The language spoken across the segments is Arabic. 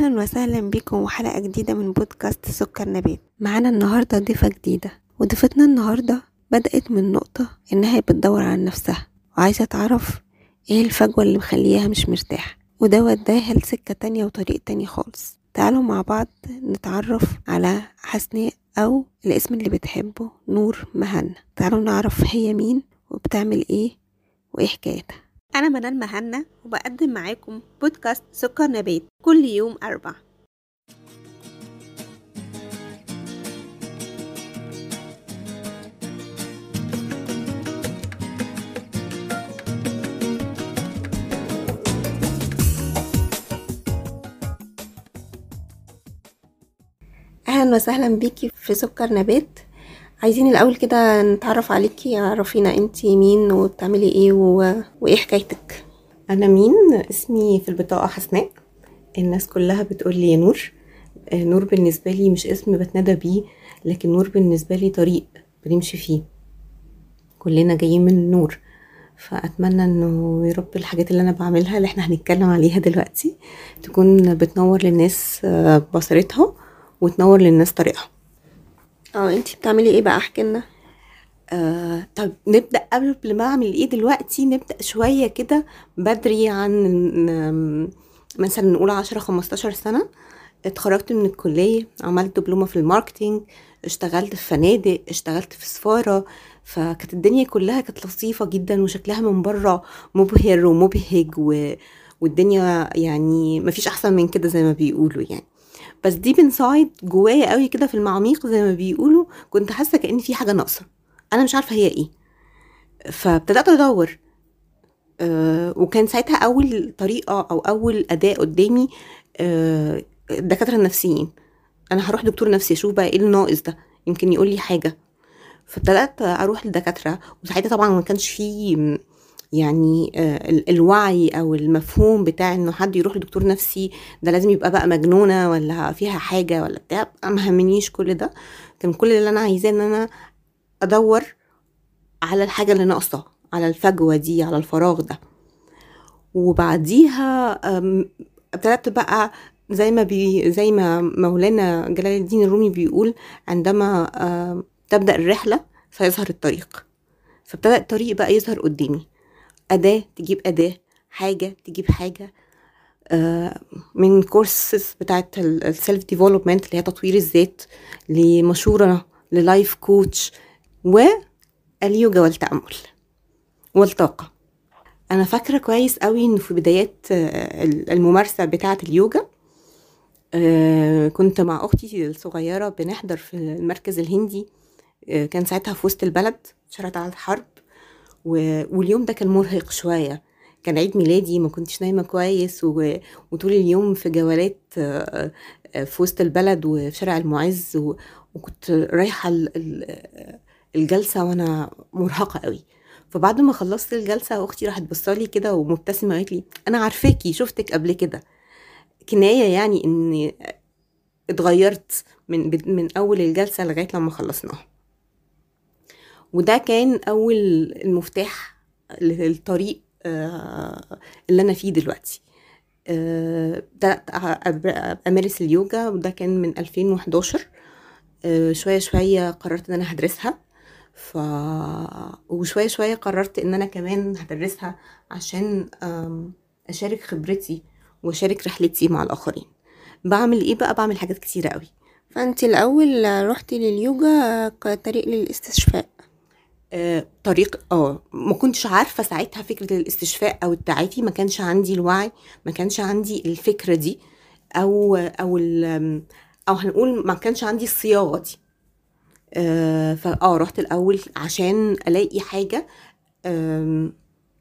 أهلا وسهلا بكم وحلقة جديدة من بودكاست سكر نبات. معانا النهاردة ضيفة جديدة. وضيفتنا النهاردة بدأت من نقطة إنها بتدور عن نفسها وعايزة تعرف إيه الفجوة اللي مخليها مش مرتاحة وده وداها لسكة تانية وطريق تاني خالص. تعالوا مع بعض نتعرف على حسناء أو الاسم اللي بتحبه نور مهنا. تعالوا نعرف هي مين وبتعمل إيه وإيه حكايتها. أنا منال مهنا وبقدم معاكم بودكاست سكر نبات كل يوم أربع أهلا وسهلا بيكي في سكر نبات. عايزين الأول كده نتعرف عليكي عرفينا انتي مين وبتعملي إيه و... وإيه حكايتك. أنا مين؟ اسمي في البطاقة حسناء. الناس كلها بتقول لي نور. آه، نور بالنسبة لي مش اسم بتنادى بيه لكن نور بالنسبة لي طريق بنمشي فيه. كلنا جايين من النور فأتمنى إنه يا رب الحاجات اللي أنا بعملها اللي إحنا هنتكلم عليها دلوقتي تكون بتنور للناس آه، بصيرتها وتنور للناس طريقها. آه انتي بتعملي إيه بقى؟ احكي لنا. آه طب نبدأ قبل ما أعمل إيه دلوقتي؟ نبدأ شوية كده بدري عن مثلا نقول عشرة خمستاشر سنة. اتخرجت من الكلية عملت دبلومة في الماركتينج اشتغلت في فنادق اشتغلت في سفارة. فكانت الدنيا كلها كانت لطيفة جدا وشكلها من بره مبهر ومبهج و... والدنيا يعني مفيش أحسن من كده زي ما بيقولوا يعني. بس دي بنسايد جوايا قوي كده في المعاميق زي ما بيقولوا كنت حاسة كأن في حاجة ناقصة. أنا مش عارفة هي إيه. فابتدأت أدور. أه وكان ساعتها أول طريقة أو أول اداء قدامي أه الدكاترة النفسيين. أنا هروح دكتور نفسي أشوف بقى إيه الناقص ده. يمكن يقول لي حاجة. فابتدأت أروح للدكاتره وساعتها طبعا ما كانش فيه يعني آه، ال- الوعي أو المفهوم بتاع إنه حد يروح لدكتور نفسي ده لازم يبقى بقى مجنونة ولا فيها حاجة ولا بتاع ما همنيش كل ده. كان كل اللي أنا عايزاه إن أنا أدور على الحاجة اللي ناقصة على الفجوة دي على الفراغ ده. وبعديها أم، ابتدأت بقى زي ما بي زي ما مولانا جلال الدين الرومي بيقول عندما أم، تبدأ الرحلة سيظهر الطريق. فابتدأ الطريق بقى يظهر قدامي. أداة تجيب أداة حاجة تجيب حاجة. آه، من كورسز بتاعت ال self development اللي هي تطوير الذات لمشورة لل life coach واليوجا والتأمل والطاقة. أنا فاكرة كويس قوي إنه في بدايات آه، الممارسة بتاعة اليوجا آه، كنت مع أختي الصغيرة بنحضر في المركز الهندي كان ساعتها في وسط البلد شارع على الحرب و- واليوم ده كان مرهق شوية. كان عيد ميلادي ما كنتش نايمة كويس و... وطول اليوم في جولات آه، آه، في وسط البلد وفي شارع المعز و... وكنت رايحة ال- ال- الجلسة وأنا مرهقة قوي. فبعد ما خلصت الجلسة أختي راحت بصالي كده ومبتسمة قالت لي أنا عارفاكي شفتك قبل كده. كناية يعني إني اتغيرت من من أول الجلسة لغاية لما خلصناها. وده كان أول المفتاح للطريق آه، اللي أنا فيه دلوقتي. آه، بدأت أ- أمارس اليوجا وده كان من 2011 آه، شوية شوية قررت إن أنا هدرسها. ف وشوية شوية قررت إن أنا كمان هدرسها عشان آم، أشارك خبرتي وأشارك رحلتي مع الآخرين. بعمل إيه بقى؟ بعمل حاجات كتيرة قوي فانتي الأول رحتي لليوجا كطريق للاستشفاء. طريق آه ما كنتش عارفة ساعتها فكرة الاستشفاء أو التعافي ما كانش عندي الوعي ما كانش عندي الفكرة دي أو أو ال- أو هنقول ما كانش عندي الصياغة دي. آه، فاه رحت الأول عشان ألاقي حاجة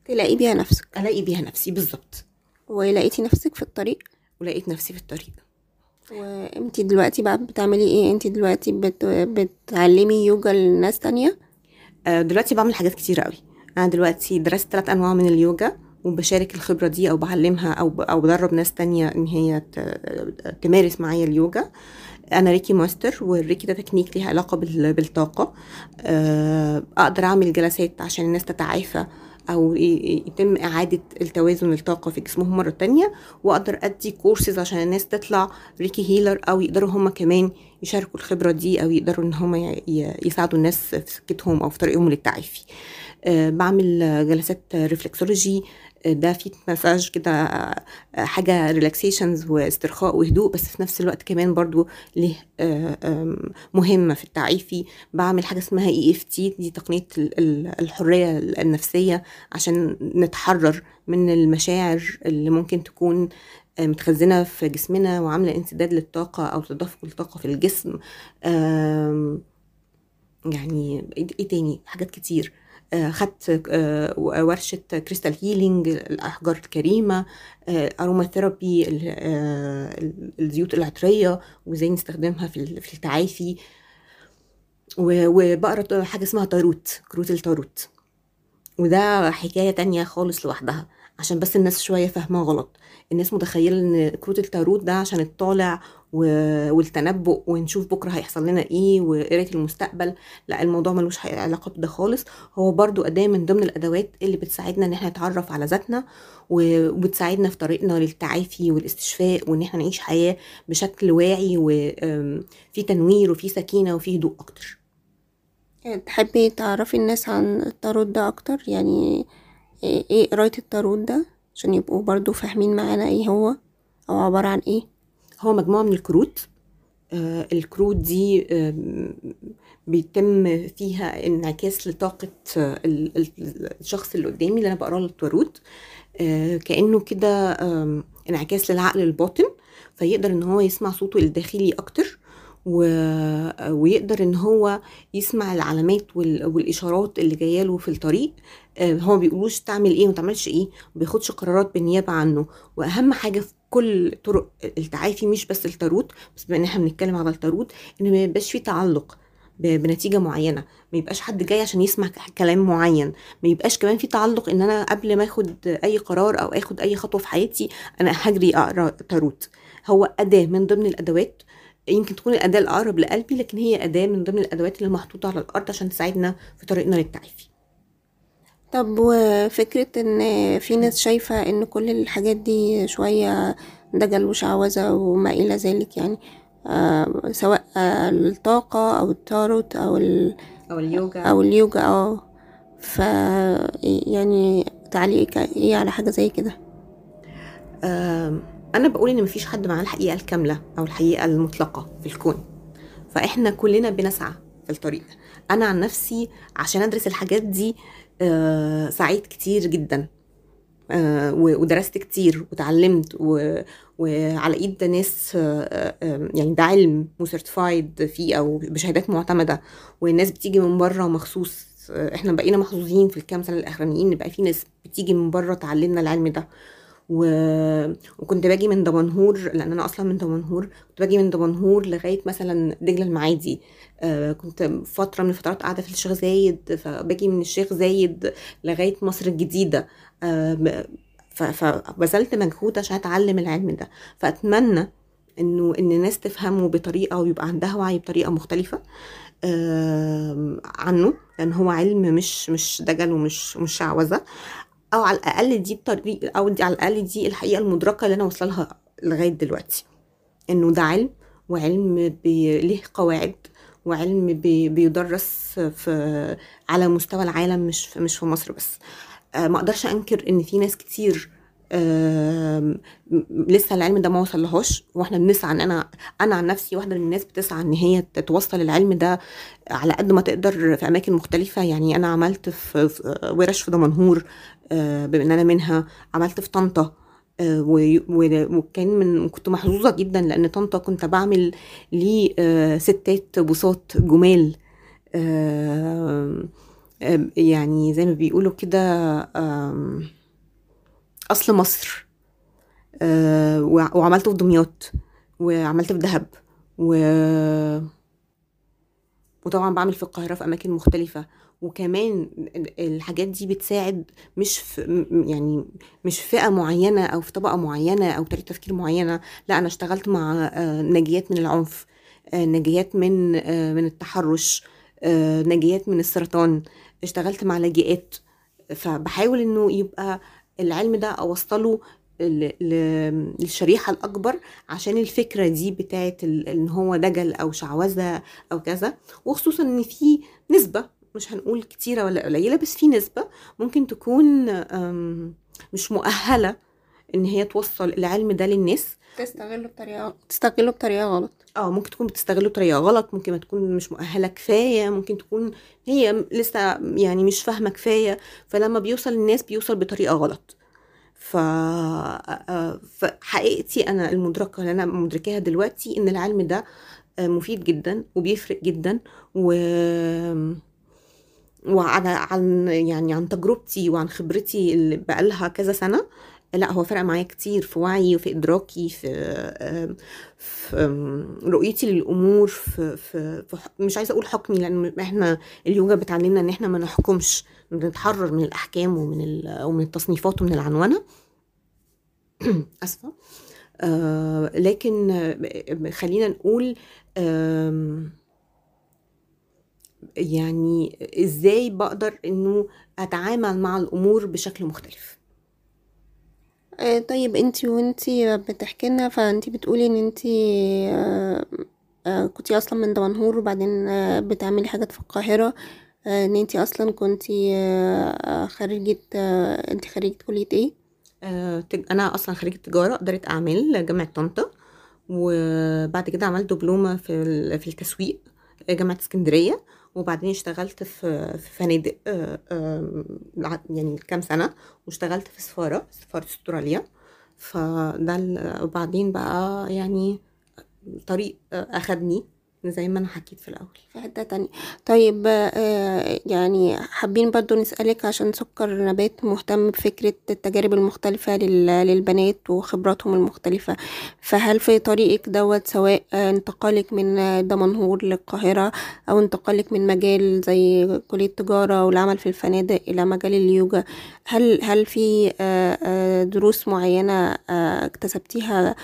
تلاقي بيها نفسك. ألاقي بيها نفسي بالظبط. ولقيتي نفسك في الطريق؟ ولقيت نفسي في الطريق. وانتي دلوقتي بقى بتعملي إيه؟ انتي دلوقتي بت... بتعلمي يوجا لناس تانية؟ آه، دلوقتي بعمل حاجات كتيرة قوي. أنا دلوقتي درست ثلاث أنواع من اليوجا وبشارك الخبرة دي أو بعلمها أو ب- أو بدرب ناس تانية إن هي تمارس معايا اليوجا. أنا Reiki master وال Reiki ده تكنيك ليها علاقة بال- بالطاقة. آه، أقدر أعمل جلسات عشان الناس تتعافى. أو يتم إعادة التوازن الطاقة في جسمهم مرة تانية وأقدر أدي كورسز عشان الناس تطلع Reiki healer أو يقدروا هم كمان يشاركوا الخبرة دي أو يقدروا إن هم ي- ي- يساعدوا الناس في سكتهم أو في طريقهم للتعافي. آه، بعمل جلسات reflexology ده فيه مساج كده آه، حاجة relaxations واسترخاء وهدوء بس في نفس الوقت كمان برضو له آه، مهمة في التعافي بعمل حاجة اسمها EFT دي تقنية ال- ال- الحرية النفسية عشان نتحرر من المشاعر اللي ممكن تكون آه، متخزنة في جسمنا وعاملة انسداد للطاقة أو تدفق الطاقه في الجسم. يعني إيه تاني؟ حاجات كتير. آه، خدت آه، ورشة crystal healing الأحجار الكريمة آه، aromatherapy ال- آه، ال- الزيوت العطرية وإزاي نستخدمها في ال- في التعافي. وبقرا حاجة اسمها تاروت كروت التاروت وده حكاية تانية خالص لوحدها عشان بس الناس شوية فاهمة غلط. الناس متخيلة إن كروت التاروت ده عشان الطالع والتنبؤ ونشوف بكرة هيحصل لنا إيه وقراية المستقبل. لا الموضوع ملوش علاقة بده خالص. هو برضو أداة من ضمن الأدوات اللي بتساعدنا إن إحنا نتعرف على ذاتنا وبتساعدنا في طريقنا للتعافي والاستشفاء وإن إحنا نعيش حياة بشكل واعي وفي تنوير وفي سكينة وفي هدوء أكتر. تحبي تعرفي الناس عن التاروت ده أكتر؟ يعني إيه إيه قراية التاروت ده؟ عشان يبقوا برضو فاهمين معانا إيه هو أو عبارة عن إيه. هو مجموعة من الكروت. آه، الكروت دي آم، بيتم فيها انعكاس لطاقة آه، ال- ال- الشخص اللي قدامي اللي أنا بقرا له آه، كأنه كده انعكاس للعقل الباطن. فيقدر إن هو يسمع صوته الداخلي أكتر و... ويقدر إن هو يسمع العلامات وال... والإشارات اللي جاية له في الطريق. آه، هو ما بيقولوش تعمل إيه وما تعملش إيه ما بياخدش قرارات بالنيابة عنه. وأهم حاجة في كل طرق التعافي مش بس التاروت بس بما إن إحنا بنتكلم على التاروت إن ما يبقاش فيه تعلق بنتيجة معينة. ما يبقاش حد جاي عشان يسمع كلام معين. ما يبقاش كمان في تعلق إن أنا قبل ما آخد أي قرار أو آخد أي خطوة في حياتي أنا هجري أقرأ تاروت. هو أداة من ضمن الأدوات يمكن تكون الأداة الأقرب لقلبي لكن هي أداة من ضمن الأدوات اللي محطوطة على الأرض عشان تساعدنا في طريقنا للتعافي. طب وفكرة إن في ناس شايفة إن كل الحاجات دي شوية دجل وشعوذة وما إلى ذلك يعني آه سواء آه الطاقة أو التاروت أو ال أو اليوجا. أو اليوجا آه. ف يعني تعليقك إيه على حاجة زي كده؟ آم، أنا بقول إن مفيش حد معاه الحقيقة الكاملة أو الحقيقة المطلقة في الكون. فإحنا كلنا بنسعى في الطريق. أنا عن نفسي عشان أدرس الحاجات دي آه، سعيت كتير جدا. آه، ودرست كتير وتعلمت و- وعلى إيد ناس آه، يعني ده علم وسيرتيفايد فيه أو بشهادات معتمدة. والناس بتيجي من بره مخصوص إحنا بقينا محظوظين في الكام سنة الأخرانيين ان بقى في ناس بتيجي من بره تعلمنا العلم ده. و... وكنت باجي من دمنهور لأن أنا أصلا من دمنهور كنت باجي من دمنهور لغاية مثلا دجلة المعادي. آه كنت فترة من الفترات قاعدة في الشيخ زايد فباجي من الشيخ زايد لغاية مصر الجديدة. آه فبذلت مجهود عشان أتعلم العلم ده. فأتمنى إنه إن الناس تفهمه بطريقة ويبقى عندها وعي بطريقة مختلفة آم، عنه لأن هو علم مش مش دجل ومش مش شعوذه أو على الأقل دي الطريق أو دي على الأقل دي الحقيقة المدركة اللي أنا واصلة لها لغاية دلوقتي إنه ده علم وعلم. ليه قواعد وعلم بي... بيدرس في على مستوى العالم مش في... مش في مصر بس آه ما أقدرش أنكر إن في ناس كتير لسه العلم ده ما وصلهاش وإحنا بنسعى إن أنا أنا عن نفسي واحدة من الناس بتسعى إن هي توصل العلم ده على قد ما تقدر في أماكن مختلفة يعني أنا عملت في ورش في دمنهور بما ان أنا منها عملت في طنطا آه، وكان من كنت محظوظة جدا لأن طنطا كنت بعمل ليه آه، ستات بساط جمال. آه، آه، يعني زي ما بيقولوا كده أصل مصر. آه، وع- وعملته في دمياط وعملت في دهب و وطبعا بعمل في القاهرة في أماكن مختلفة. وكمان ال- الحاجات دي بتساعد مش في يعني مش في فئة معينة أو في طبقة معينة أو طريقة تفكير معينة. لا أنا اشتغلت مع آه، ناجيات من العنف آه، ناجيات من آه، من التحرش ناجيات من السرطان. اشتغلت مع لاجئات. فبحاول إنه يبقى العلم ده أوصله للشريحة الأكبر عشان الفكرة دي بتاعت إن هو دجل أو شعوذة أو كذا. وخصوصا إن في نسبة مش هنقول كتيرة ولا قليلة بس في نسبة ممكن تكون مش مؤهلة إن هي توصل العلم ده للناس. تستغله بطريقة تستغله بطريقة غلط. آه ممكن تكون بتستغله بطريقة غلط ممكن ما تكون مش مؤهلة كفاية ممكن تكون هي لسه يعني مش فاهمة كفاية فلما بيوصل للناس بيوصل بطريقة غلط. ف آه، فحقيقتي أنا المدركة اللي أنا مدركاها دلوقتي إن العلم ده آه، مفيد جدا وبيفرق جدا و وعن عن يعني عن تجربتي وعن خبرتي اللي بقالها كذا سنة. لا هو فرق معايا كتير في وعي وفي إدراكي في في رؤيتي للأمور في, في, في مش عايزة أقول حكمي لأن إحنا اليوجا بتعلمنا إن إحنا ما نحكمش بنتحرر من الأحكام ومن ومن التصنيفات ومن العنونة أسفة. آه لكن آه، خلينا نقول آم، يعني إزاي بقدر انه اتعامل مع الأمور بشكل مختلف آه، طيب انتي وانتي بتحكي لنا فانتي بتقولي ان انتي آه، آه، كنتي أصلا من دمنهور وبعدين بتعملي حاجات في القاهرة آه، ان انتي أصلا كنتي خريجة آه، انتي خريجة كلية إيه؟ أنا أصلا خريجة تجارة ادارة اعمال جامعة طنطا وبعد كده عملت دبلومة في في التسويق جامعة اسكندرية وبعدين اشتغلت في في فنادق آه، آه، يعني كام سنة واشتغلت في سفارة سفارة استراليا. فده وبعدين بقى يعني طريق آه، أخدني. زي ما أنا حكيت في الأول. في حتة تانية. طيب آه، يعني حابين برضو نسألك عشان سكر نبات مهتم بفكرة التجارب المختلفة لل- للبنات وخبراتهم المختلفة. فهل في طريقك دوت سواء انتقالك من دمنهور للقاهرة أو انتقالك من مجال زي كلية تجارة والعمل في الفنادق إلى مجال اليوجا هل هل في آه، آه، دروس معينة آه، اكتسبتيها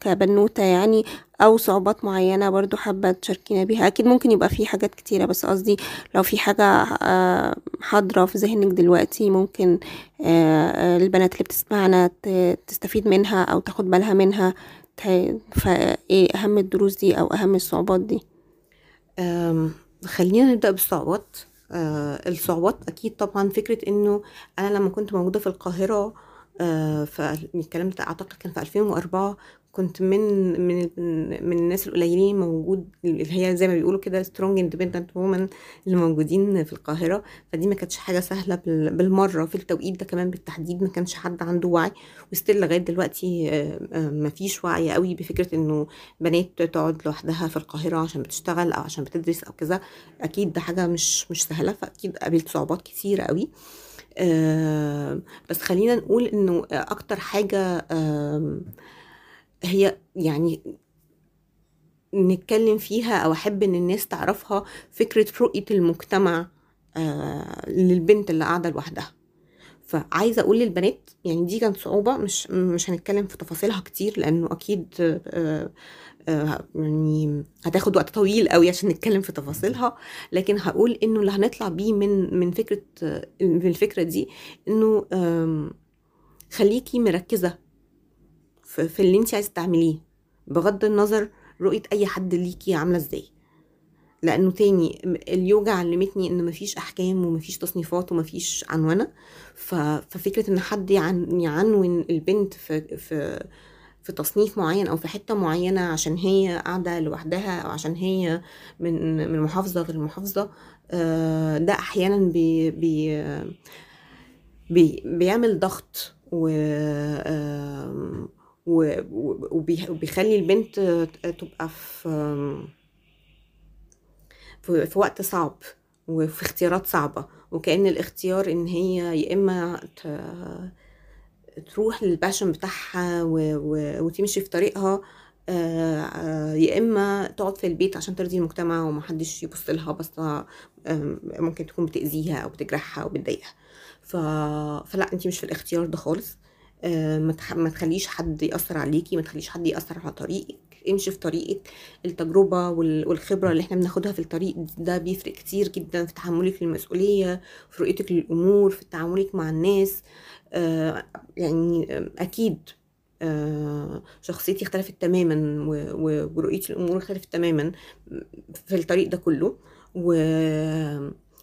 كبنوتة يعني أو صعوبات معينة برضو حابة تشاركينا بيها. أكيد ممكن يبقى في حاجات كتيرة بس قصدي لو في حاجة آه، حاضرة في ذهنك دلوقتي ممكن آه، آه، البنات اللي بتسمعنا تستفيد منها أو تاخد بالها منها. فايه أهم الدروس دي أو أهم الصعوبات دي؟ خلينا نبدأ بالصعوبات. الصعوبات أكيد طبعا فكرة إنه أنا لما كنت موجودة في القاهرة أه، فالكلام ده أعتقد كان في 2004 كنت من من من الناس القليلين موجود اللي هي زي ما بيقولوا كده strong independent woman اللي موجودين في القاهرة. فدي ما كانتش حاجة سهلة بال- بالمرة. في التوقيت ده كمان بالتحديد ما كانش حد عنده وعي. وستيل لغاية دلوقتي أه، أه، ما فيش وعي قوي بفكرة إنه بنات تقعد لوحدها في القاهرة عشان بتشتغل أو عشان بتدرس أو كذا. أكيد ده حاجة مش مش سهلة. فأكيد قابلت صعوبات كتيرة قوي. بس خلينا نقول إنه أكتر حاجة آم، هي يعني نتكلم فيها أو أحب إن الناس تعرفها فكرة رؤية المجتمع آه، للبنت اللي قاعدة لوحدها. فعايزة أقول للبنات يعني دي كانت صعوبة مش مش هنتكلم في تفاصيلها كتير لأنه أكيد آه، آه، يعني هتاخد وقت طويل قوي عشان نتكلم في تفاصيلها. لكن هقول إنه اللي هنطلع بيه من من فكرة من الفكرة دي إنه خليكي مركزة في اللي انت عايزة تعمليه بغض النظر رؤية أي حد ليكي عاملة إزاي. لأنه تاني اليوجا علمتني إن مفيش أحكام ومفيش تصنيفات ومفيش عنونة. ففكرة إن حد يعن- يعنون البنت في في في تصنيف معين أو في حتة معينة عشان هي قاعدة لوحدها أو عشان هي من من محافظة غير محافظة آه، ده أحيانا بي بي بي بيعمل ضغط و وبيخلي البنت تبقى في في في وقت صعب وفي اختيارات صعبة. وكأن الاختيار إن هي يا إما تروح للباشن بتاعها و... و... وتمشي في طريقها آه، آه، يا إما تقعد في البيت عشان ترضي المجتمع ومحدش يبص لها بصة آم، ممكن تكون بتأذيها أو بتجرحها أو بتضايقها. ف... فلا أنتي مش في الاختيار ده خالص. آه، ما تخ- ما تخليش حد يأثر عليكي ما تخليش حد يأثر على طريقك. امشي في طريقك التجربة وال- والخبرة اللي إحنا بناخدها في الطريق ده بيفرق كتير جدا في تحملك للمسؤولية في رؤيتك للأمور في تعاملك مع الناس. آه، يعني أكيد آه، شخصيتي اختلفت تماما ورؤيتي للأمور اختلفت تماما في الطريق ده كله. و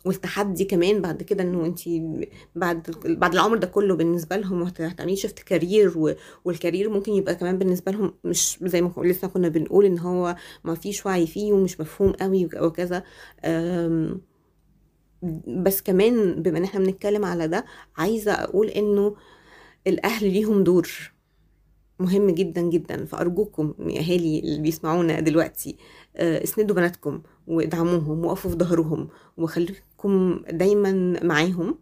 والتحدي كمان بعد كده إنه انت بعد بعد العمر ده كله بالنسبة لهم هت- هتعملي شفت كارير. والكارير ممكن يبقى كمان بالنسبة لهم مش زي ما لسه كنا بنقول إن هو ما فيش وعي فيه ومش مفهوم قوي وك- وكذا أم... بس كمان بما إن إحنا بنتكلم على ده عايزة أقول إنه الأهل ليهم دور مهم جدا جدا فأرجوكم يا أهالي اللي بيسمعونا دلوقتي آه، اسندوا بناتكم وادعموهم وقفوا في ظهرهم وخليكم دايما معاهم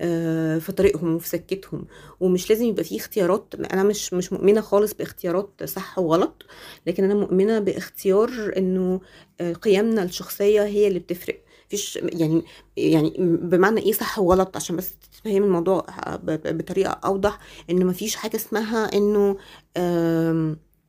آه، في طريقهم وفي سكتهم. ومش لازم يبقى فيه اختيارات أنا مش مش مؤمنة خالص باختيارات صح وغلط لكن أنا مؤمنة باختيار إنه آه، قيمنا الشخصية هي اللي بتفرق. فيش يعني يعني بمعنى إيه صح وغلط؟ عشان بس تفهم الموضوع ب- بطريقة أوضح إن مفيش حاجة اسمها إنه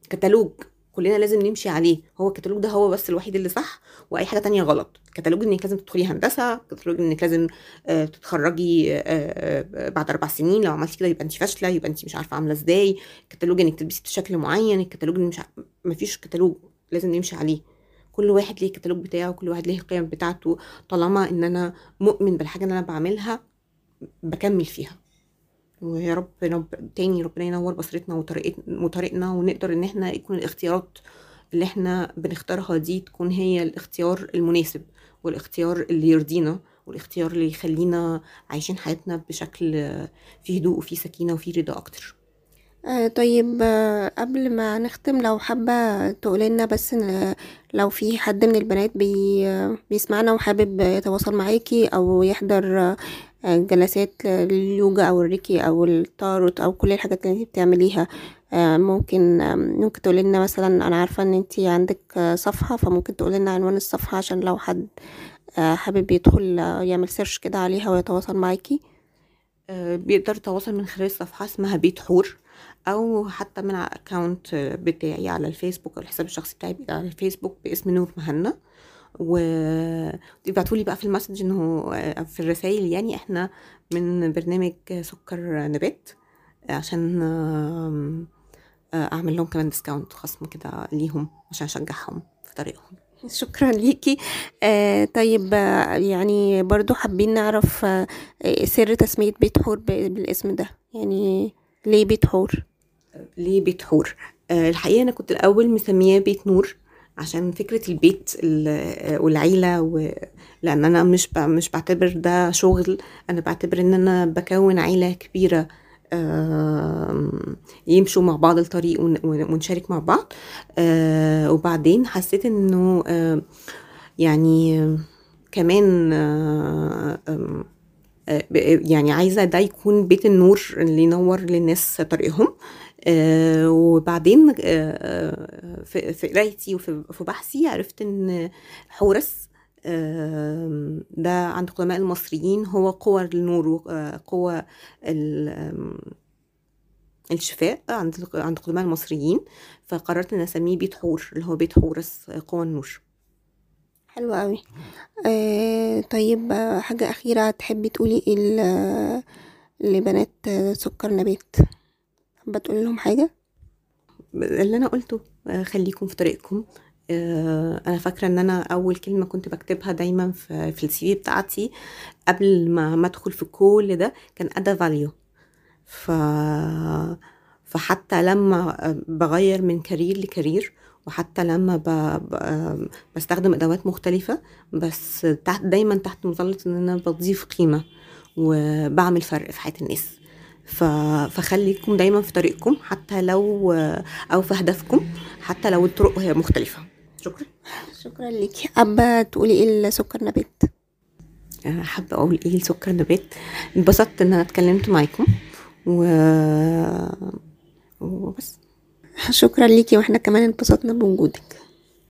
كتالوج. كلنا لازم نمشي عليه. هو الكتالوج ده هو بس الوحيد اللي صح وأي حاجة تانية غلط. كتالوج إنك لازم تدخلي هندسة كتالوج إنك لازم آه، تتخرجي آه، آه، بعد أربع سنين. لو عملتي كده يبقى انت فاشلة يبقى انت مش عارفة عاملة إزاي. كتالوج إنك تلبسي بشكل معين الكتالوج مش ع- مفيش كتالوج لازم نمشي عليه. كل واحد ليه الكتالوج بتاعه كل واحد ليه القيم بتاعته. طالما إن أنا مؤمن بالحاجة اللي أنا بعملها بكمل فيها. ويا رب رب تاني ربنا ينور بصيرتنا وطريقتنا وطريقنا ونقدر إن إحنا يكون الاختيارات اللي إحنا بنختارها دي تكون هي الاختيار المناسب والاختيار اللي يرضينا والاختيار اللي يخلينا عايشين حياتنا بشكل فيه هدوء وفيه سكينة وفيه رضا أكتر. آه طيب آه قبل ما نختم لو حابة تقولنا بس لو في حد من البنات بي بيسمعنا وحابب يتواصل معاكي أو يحضر جلسات اليوجا أو الريكي أو التاروت أو كل الحاجات اللي انتي بتعمليها. آه ممكن ممكن تقولنا مثلا أنا عارفة إن انتي عندك صفحة فممكن تقولنا عنوان الصفحة عشان لو حد آه حابب يدخل آه يعمل search كده عليها ويتواصل معاكي. بيقدر يتواصل من خلال صفحة اسمها بيت حور أو حتى من على ال account بتاعي على الفيسبوك أو الحساب الشخصي بتاعي على الفيسبوك باسم نور مهنا. ويبعتوا لي بقى في ال message إنه آه، في الرسائل يعني إحنا من برنامج سكر نبات عشان آه، أعمل لهم كمان discount خصم كده ليهم عشان أشجعهم في طريقهم. شكرا ليكي. آه طيب آه يعني برضو حابين نعرف آه سر تسمية بيت حور بالاسم ده. يعني ليه بيت حور؟ ليه بيت حور؟ آه، الحقيقة أنا كنت الأول مسمياه بيت نور عشان فكرة البيت ال- والعيلة و... لأن أنا مش ب... مش بعتبر ده شغل. أنا بعتبر إن أنا بكون عيلة كبيرة يمشوا مع بعض الطريق ون... ون- ونشارك مع بعض. آه، وبعدين حسيت إنه يعني كمان يعني عايزة ده يكون بيت النور اللي ينور للناس طريقهم. وبعدين آه، آه، في قرايتي وفي في بحثي عرفت إن حورس ده عند قدماء المصريين هو قوى النور آه، قوى ال- آم، الشفاء عند عند قدماء المصريين فقررت إن أسميه بيت حور اللي هو بيت حورس آه، قوى النور. حلو قوي آه طيب آه حاجة أخيرة تحبي تقولي ل- لبنات آه، سكر نبات؟ حابة تقولي لهم حاجة؟ اللي أنا قلته آه، خليكم في طريقكم. آه، أنا فاكرة إن أنا أول كلمة كنت بكتبها دايما في في ال CV بتاعتي قبل ما ما أدخل في كل ده كان add a value ف فحتى لما بغير من كارير لكارير وحتى لما ب... ب... بستخدم أدوات مختلفة بس تحت دايما تحت مظلة إن أنا بضيف قيمة وبعمل فرق في حياة الناس. فخليكم دايما في طريقكم حتى لو أو في هدفكم حتى لو الطرق هي مختلفة. شكرا. شكرا ليكي حابة تقولي إيه لسكر نبات؟ أنا حابة أقول إيه لسكر نبات. انبسطت إن أنا اتكلمت معاكم. و... وبس شكرا ليكي وإحنا كمان انبسطنا بوجودك.